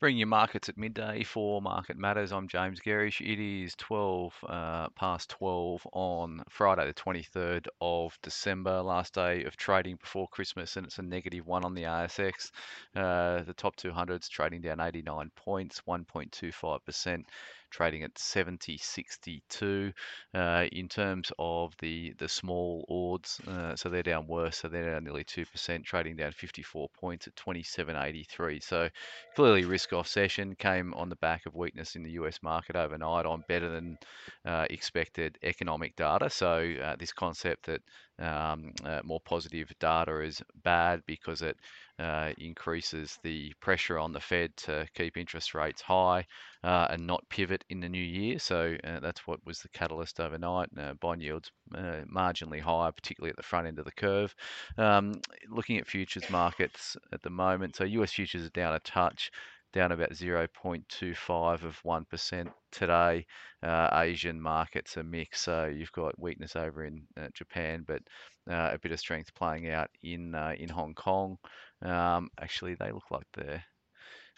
Bring your markets at midday for Market Matters. I'm James Gerrish. It is 12 uh, past 12 on Friday, the 23rd of December, last day of trading before Christmas, and it's a negative one on the ASX. Uh, the top 200's trading down 89 points, 1.25% trading at 70.62. Uh, in terms of the the small ords, uh, so they're down worse, so they're down nearly 2%, trading down 54 points at 27.83. So clearly risk off session came on the back of weakness in the US market overnight on better than uh, expected economic data. So uh, this concept that um, uh, more positive data is bad because it uh, increases the pressure on the Fed to keep interest rates high uh, and not pivot in the new year. So uh, that's what was the catalyst overnight. Uh, bond yields uh, marginally higher, particularly at the front end of the curve. Um, looking at futures markets at the moment, so US futures are down a touch down about 0.25 of 1% today. Uh, Asian markets are mixed, so you've got weakness over in uh, Japan, but uh, a bit of strength playing out in uh, in Hong Kong. Um, actually, they look like they're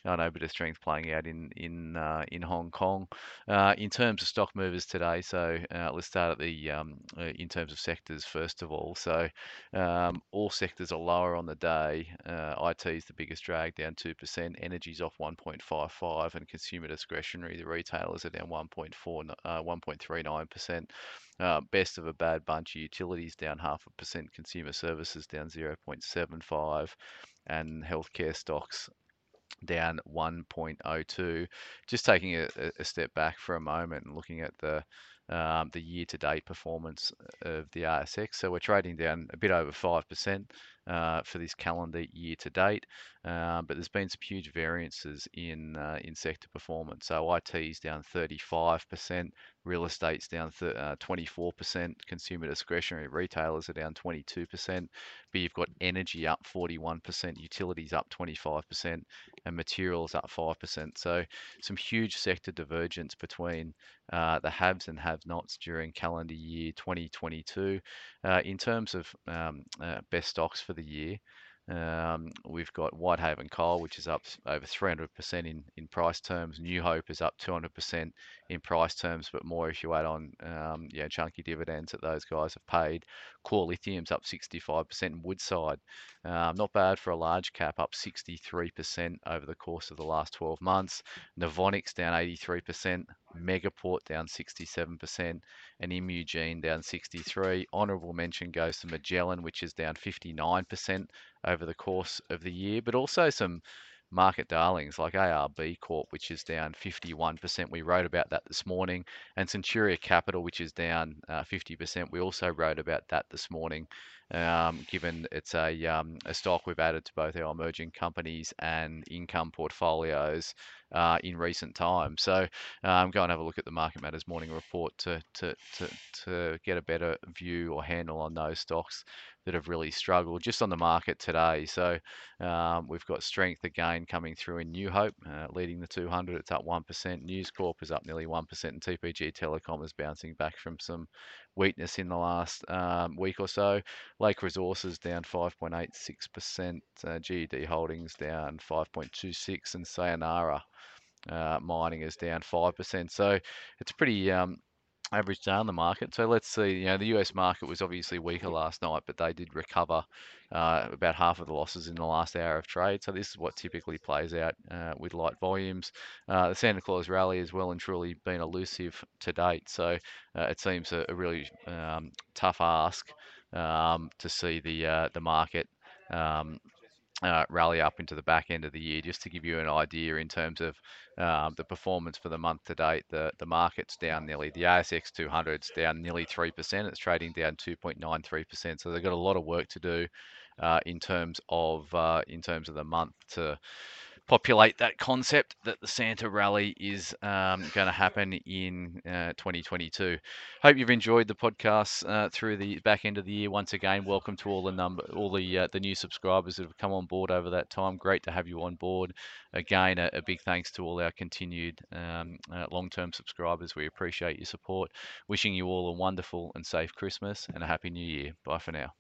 I know a bit of strength playing out in in uh, in Hong Kong. Uh, in terms of stock movers today, so uh, let's start at the um, uh, in terms of sectors first of all. So um, all sectors are lower on the day. Uh, IT is the biggest drag, down two percent. Energy's off 1.55, and consumer discretionary, the retailers are down 1.4 1.39 percent. Uh, best of a bad bunch. Utilities down half a percent. Consumer services down 0.75 and healthcare stocks down 1.02. Just taking a, a, step back for a moment and looking at the um, the year-to-date performance of the ASX. So we're trading down a bit over five percent uh, for this calendar year to date. Um, but there's been some huge variances in uh, in sector performance. So IT is down 35%, real estate's down th- uh, 24%, consumer discretionary retailers are down 22%, but you've got energy up 41%, utilities up 25%, and materials up 5%. So some huge sector divergence between uh, the haves and have-nots during calendar year 2022. Uh, in terms of um, uh, best stocks for the year, um, we've got Whitehaven Coal, which is up over 300% in, in price terms. New Hope is up 200% in price terms, but more if you add on um, yeah, chunky dividends that those guys have paid. Core Lithium's up 65%. And Woodside, um, not bad for a large cap, up 63% over the course of the last 12 months. Novonix down 83%. Megaport down 67%, and Imugene down 63. Honourable mention goes to Magellan, which is down 59% over the course of the year, but also some market darlings like ARB Corp, which is down 51%. We wrote about that this morning, and Centuria Capital, which is down uh, 50%. We also wrote about that this morning, um, given it's a, um, a stock we've added to both our emerging companies and income portfolios uh, in recent times. So um, go and have a look at the Market Matters morning report to, to, to, to get a better view or handle on those stocks that have really struggled just on the market today. So um, we've got strength again coming through in New Hope, uh, leading the 200. It's up 1%. News Corp is up nearly 1%, and TPG Telecom is bouncing back from some weakness in the last um, week or so. Lake Resources down 5.86%, uh, GED Holdings down 5.26, and Sayona uh, Mining is down 5%. So it's pretty um, average down the market. So let's see. You know, the US market was obviously weaker last night, but they did recover uh, about half of the losses in the last hour of trade. So this is what typically plays out uh, with light volumes. Uh, the Santa Claus rally has well and truly been elusive to date. So uh, it seems a, a really um, tough ask um, to see the uh, the market. Um, uh, rally up into the back end of the year. Just to give you an idea in terms of um, the performance for the month to date, the, the market's down nearly, the ASX 200's down nearly 3%. It's trading down 2.93%. So they've got a lot of work to do uh, in terms of uh, in terms of the month to populate that concept that the Santa Rally is um, going to happen in uh, 2022. Hope you've enjoyed the podcast uh, through the back end of the year. Once again, welcome to all the number, all the uh, the new subscribers that have come on board over that time. Great to have you on board. Again, a, a big thanks to all our continued um, uh, long-term subscribers. We appreciate your support. Wishing you all a wonderful and safe Christmas and a happy New Year. Bye for now.